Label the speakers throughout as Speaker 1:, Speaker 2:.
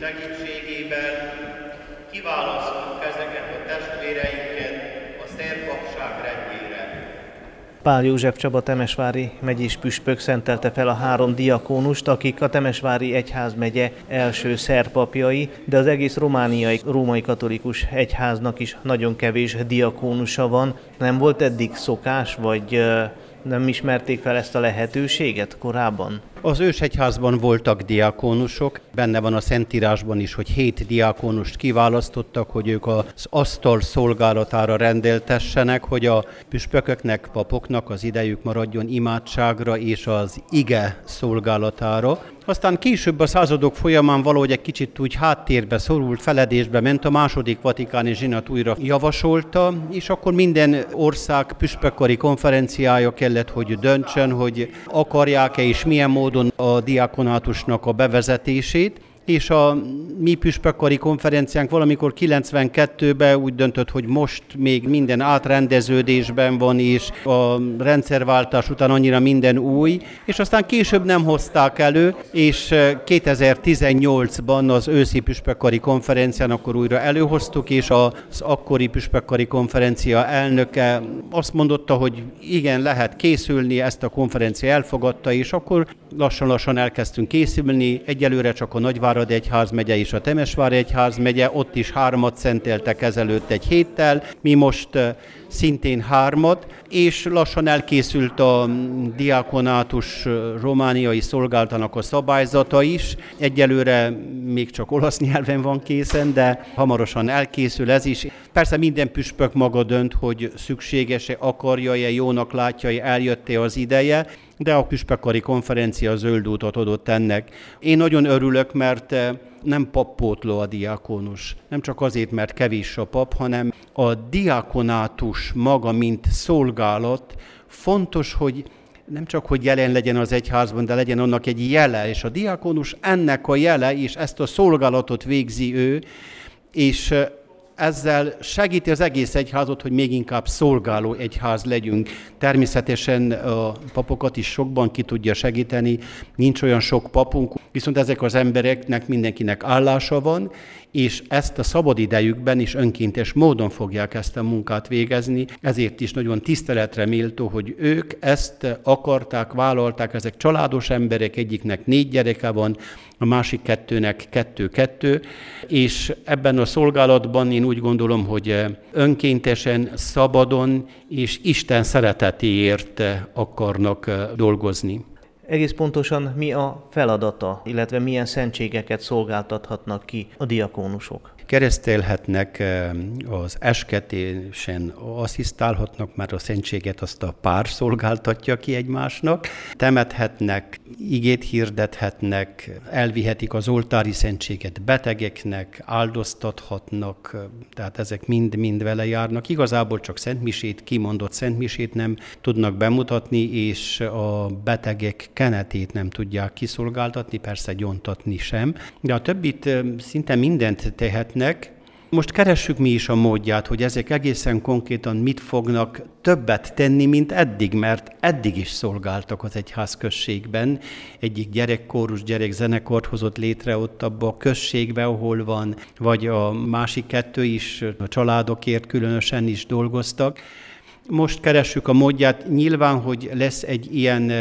Speaker 1: segítségével kiválasztunk ezeket a testvéreinket a szerpapság rendjére.
Speaker 2: Pál József Csaba Temesvári megyés püspök szentelte fel a három diakónust, akik a Temesvári Egyházmegye első szerpapjai, de az egész romániai római katolikus egyháznak is nagyon kevés diakónusa van. Nem volt eddig szokás, vagy nem ismerték fel ezt a lehetőséget korábban?
Speaker 3: Az ősegyházban voltak diákónusok, benne van a Szentírásban is, hogy hét diákónust kiválasztottak, hogy ők az asztal szolgálatára rendeltessenek, hogy a püspököknek, papoknak az idejük maradjon imádságra és az ige szolgálatára. Aztán később a századok folyamán valahogy egy kicsit úgy háttérbe szorult, feledésbe ment, a második vatikáni zsinat újra javasolta, és akkor minden ország püspökkori konferenciája kellett, hogy döntsön, hogy akarják-e és milyen módon a diakonátusnak a bevezetését és a mi püspökkori konferenciánk valamikor 92-ben úgy döntött, hogy most még minden átrendeződésben van, és a rendszerváltás után annyira minden új, és aztán később nem hozták elő, és 2018-ban az őszi püspökkori konferencián akkor újra előhoztuk, és az akkori püspökkori konferencia elnöke azt mondotta, hogy igen, lehet készülni, ezt a konferencia elfogadta, és akkor lassan-lassan elkezdtünk készülni, egyelőre csak a nagyvár Várad egyházmegye és a Temesvár egyházmegye, ott is hármat szenteltek ezelőtt egy héttel, mi most szintén hármat, és lassan elkészült a diakonátus romániai szolgáltanak a szabályzata is. Egyelőre még csak olasz nyelven van készen, de hamarosan elkészül ez is. Persze minden püspök maga dönt, hogy szükséges-e, akarja-e, jónak látja-e, eljött-e az ideje de a püspökkari konferencia zöld útot adott ennek. Én nagyon örülök, mert eh, nem pappótló a diákonus. Nem csak azért, mert kevés a pap, hanem a diakonátus maga, mint szolgálat, fontos, hogy nem csak, hogy jelen legyen az egyházban, de legyen annak egy jele, és a diakonus ennek a jele, és ezt a szolgálatot végzi ő, és eh, ezzel segíti az egész egyházat, hogy még inkább szolgáló egyház legyünk. Természetesen a papokat is sokban ki tudja segíteni, nincs olyan sok papunk, viszont ezek az embereknek mindenkinek állása van, és ezt a szabad idejükben is önkéntes módon fogják ezt a munkát végezni, ezért is nagyon tiszteletre méltó, hogy ők ezt akarták, vállalták, ezek családos emberek, egyiknek négy gyereke van, a másik kettőnek kettő-kettő, és ebben a szolgálatban én úgy gondolom, hogy önkéntesen, szabadon és Isten szeretetéért akarnak dolgozni.
Speaker 2: Egész pontosan mi a feladata, illetve milyen szentségeket szolgáltathatnak ki a diakónusok?
Speaker 3: Keresztelhetnek eh, az esketésen, asszisztálhatnak, mert a szentséget azt a pár szolgáltatja ki egymásnak, temethetnek, igét hirdethetnek, elvihetik az oltári szentséget betegeknek, áldoztathatnak, tehát ezek mind-mind vele járnak. Igazából csak szentmisét, kimondott szentmisét nem tudnak bemutatni, és a betegek kenetét nem tudják kiszolgáltatni, persze gyontatni sem, de a többit eh, szinte mindent tehetnek, lehetnek. Most keressük mi is a módját, hogy ezek egészen konkrétan mit fognak többet tenni, mint eddig, mert eddig is szolgáltak az egyház községben. Egyik gyerekkórus, gyerekzenekort hozott létre ott abba a községbe, ahol van, vagy a másik kettő is a családokért különösen is dolgoztak. Most keressük a módját. Nyilván, hogy lesz egy ilyen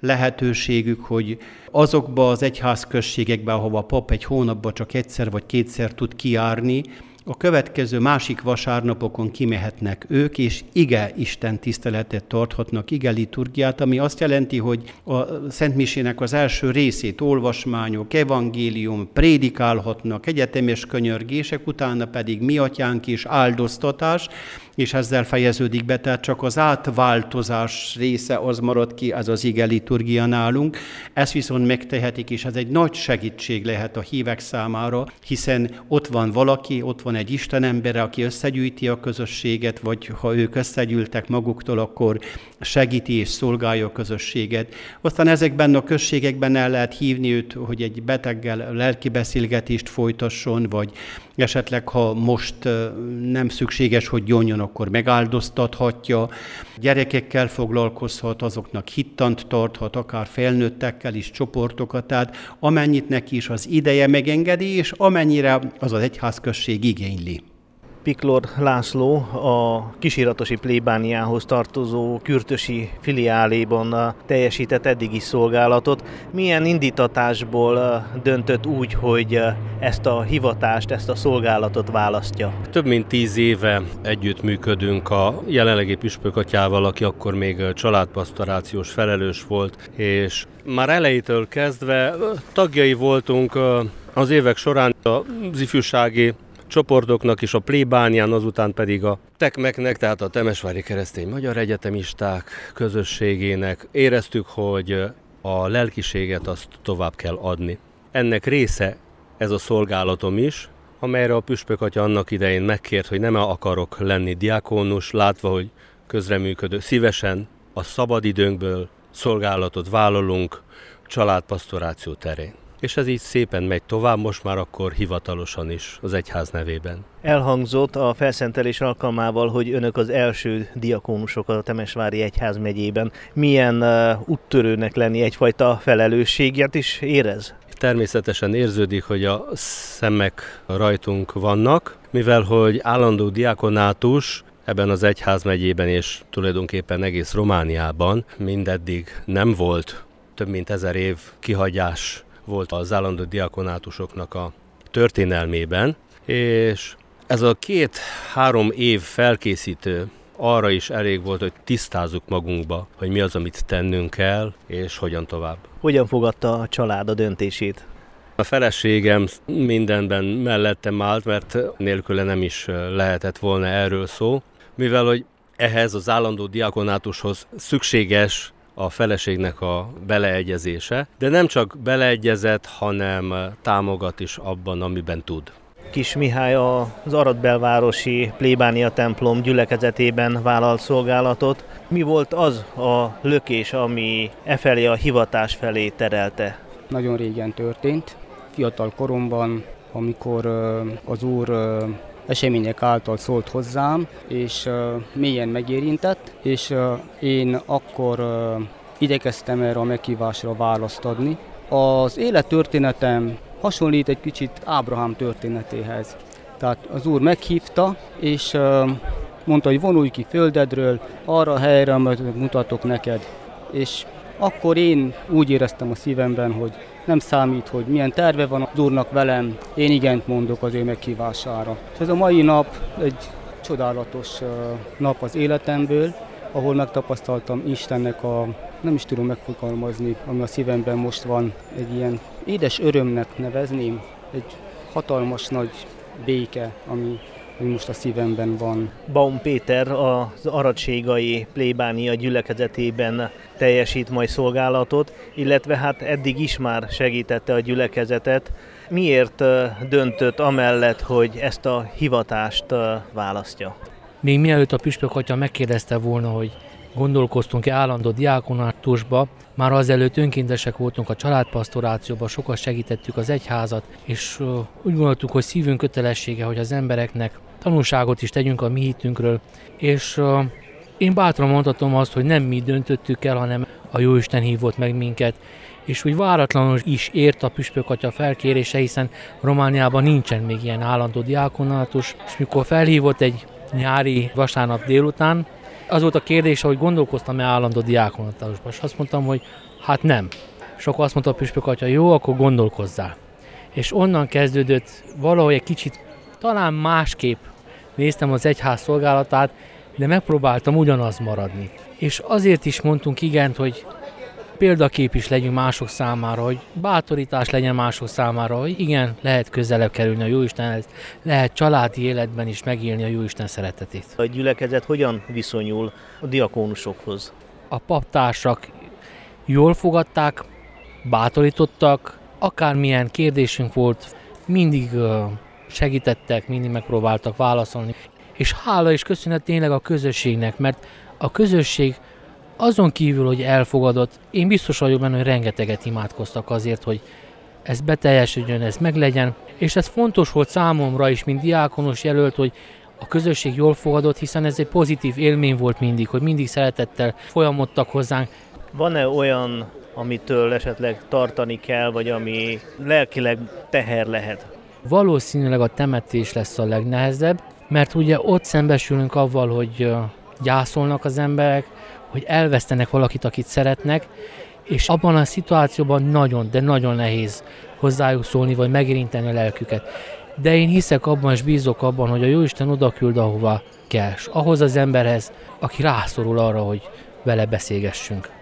Speaker 3: lehetőségük, hogy azokba az egyházközségekbe, ahova a pap egy hónapban csak egyszer vagy kétszer tud kiárni, a következő másik vasárnapokon kimehetnek ők, és ige Isten tiszteletet tarthatnak, ige liturgiát, ami azt jelenti, hogy a Szentmisének az első részét, olvasmányok, evangélium, prédikálhatnak, egyetemes könyörgések, utána pedig mi atyánk is áldoztatás, és ezzel fejeződik be, tehát csak az átváltozás része az marad ki, ez az ige liturgia nálunk. Ezt viszont megtehetik, és ez egy nagy segítség lehet a hívek számára, hiszen ott van valaki, ott van egy Isten embere, aki összegyűjti a közösséget, vagy ha ők összegyűltek maguktól, akkor segíti és szolgálja a közösséget. Aztán ezekben a községekben el lehet hívni őt, hogy egy beteggel lelki beszélgetést folytasson, vagy esetleg, ha most nem szükséges, hogy gyónjon akkor megáldoztathatja, gyerekekkel foglalkozhat, azoknak hittant tarthat, akár felnőttekkel is csoportokat, tehát amennyit neki is az ideje megengedi, és amennyire az az egyházközség igényli.
Speaker 2: Piklor László a kisiratosi plébániához tartozó kürtösi filiáléban teljesített eddigi szolgálatot. Milyen indítatásból döntött úgy, hogy ezt a hivatást, ezt a szolgálatot választja?
Speaker 4: Több mint tíz éve együttműködünk a jelenlegi püspökatyával, aki akkor még családpastorációs felelős volt, és már elejétől kezdve tagjai voltunk az évek során az ifjúsági csoportoknak is, a plébánián, azután pedig a tekmeknek, tehát a Temesvári Keresztény Magyar Egyetemisták közösségének éreztük, hogy a lelkiséget azt tovább kell adni. Ennek része ez a szolgálatom is, amelyre a püspök atya annak idején megkért, hogy nem akarok lenni diákónus, látva, hogy közreműködő, szívesen a szabadidőnkből szolgálatot vállalunk családpastoráció terén és ez így szépen megy tovább, most már akkor hivatalosan is az egyház nevében.
Speaker 2: Elhangzott a felszentelés alkalmával, hogy önök az első diakónusok a Temesvári Egyház megyében. Milyen uh, úttörőnek lenni egyfajta felelősséget is érez?
Speaker 4: Természetesen érződik, hogy a szemek rajtunk vannak, mivel hogy állandó diakonátus ebben az egyház megyében és tulajdonképpen egész Romániában mindeddig nem volt több mint ezer év kihagyás volt az állandó diakonátusoknak a történelmében, és ez a két-három év felkészítő arra is elég volt, hogy tisztázzuk magunkba, hogy mi az, amit tennünk kell, és hogyan tovább.
Speaker 2: Hogyan fogadta a család a döntését?
Speaker 4: A feleségem mindenben mellettem állt, mert nélküle nem is lehetett volna erről szó, mivel hogy ehhez az állandó diakonátushoz szükséges a feleségnek a beleegyezése, de nem csak beleegyezett, hanem támogat is abban, amiben tud.
Speaker 2: Kis Mihály az Aradbelvárosi plébánia templom gyülekezetében vállalt szolgálatot. Mi volt az a lökés, ami e felé a hivatás felé terelte?
Speaker 5: Nagyon régen történt. Fiatal koromban, amikor az úr események által szólt hozzám, és mélyen megérintett, és én akkor igyekeztem erre a meghívásra választ adni. Az élettörténetem hasonlít egy kicsit Ábrahám történetéhez. Tehát az Úr meghívta, és mondta, hogy vonulj ki földedről, arra a helyre, amit mutatok neked. És akkor én úgy éreztem a szívemben, hogy nem számít, hogy milyen terve van az Úrnak velem, én igent mondok az ő meghívására. És ez a mai nap egy csodálatos nap az életemből, ahol megtapasztaltam Istennek a, nem is tudom megfogalmazni, ami a szívemben most van, egy ilyen édes örömnek nevezném, egy hatalmas nagy béke, ami ami most a szívemben van.
Speaker 2: Baum Péter az aradségai plébánia gyülekezetében teljesít majd szolgálatot, illetve hát eddig is már segítette a gyülekezetet. Miért döntött amellett, hogy ezt a hivatást választja?
Speaker 6: Még mielőtt a püspök atya megkérdezte volna, hogy gondolkoztunk-e állandó diákonátusba, már azelőtt önkéntesek voltunk a családpastorációban, sokat segítettük az egyházat, és úgy gondoltuk, hogy szívünk kötelessége, hogy az embereknek tanulságot is tegyünk a mi hitünkről, és én bátran mondhatom azt, hogy nem mi döntöttük el, hanem a Jóisten hívott meg minket, és úgy váratlanul is ért a püspök atya felkérése, hiszen Romániában nincsen még ilyen állandó diákonátus, és mikor felhívott egy nyári vasárnap délután, az volt a kérdés, hogy gondolkoztam-e állandó diákonatálusban, és azt mondtam, hogy hát nem. És akkor azt mondta a püspök atya, jó, akkor gondolkozzál. És onnan kezdődött valahogy egy kicsit talán másképp néztem az egyház szolgálatát, de megpróbáltam ugyanaz maradni. És azért is mondtunk igent, hogy példakép is legyünk mások számára, hogy bátorítás legyen mások számára, hogy igen, lehet közelebb kerülni a Jóistenhez, lehet családi életben is megélni a Jóisten szeretetét.
Speaker 2: A gyülekezet hogyan viszonyul a diakónusokhoz?
Speaker 6: A paptársak jól fogadták, bátorítottak, akármilyen kérdésünk volt, mindig segítettek, mindig megpróbáltak válaszolni. És hála és köszönet tényleg a közösségnek, mert a közösség azon kívül, hogy elfogadott, én biztos vagyok benne, hogy rengeteget imádkoztak azért, hogy ez beteljesüljön, ez meglegyen, és ez fontos volt számomra is, mint diákonos jelölt, hogy a közösség jól fogadott, hiszen ez egy pozitív élmény volt mindig, hogy mindig szeretettel folyamodtak hozzánk.
Speaker 2: Van-e olyan, amitől esetleg tartani kell, vagy ami lelkileg teher lehet?
Speaker 6: Valószínűleg a temetés lesz a legnehezebb, mert ugye ott szembesülünk avval, hogy gyászolnak az emberek, hogy elvesztenek valakit, akit szeretnek, és abban a szituációban nagyon, de nagyon nehéz hozzájuk szólni, vagy megérinteni a lelküket. De én hiszek abban, és bízok abban, hogy a Jóisten oda küld, ahova kell, ahhoz az emberhez, aki rászorul arra, hogy vele beszélgessünk.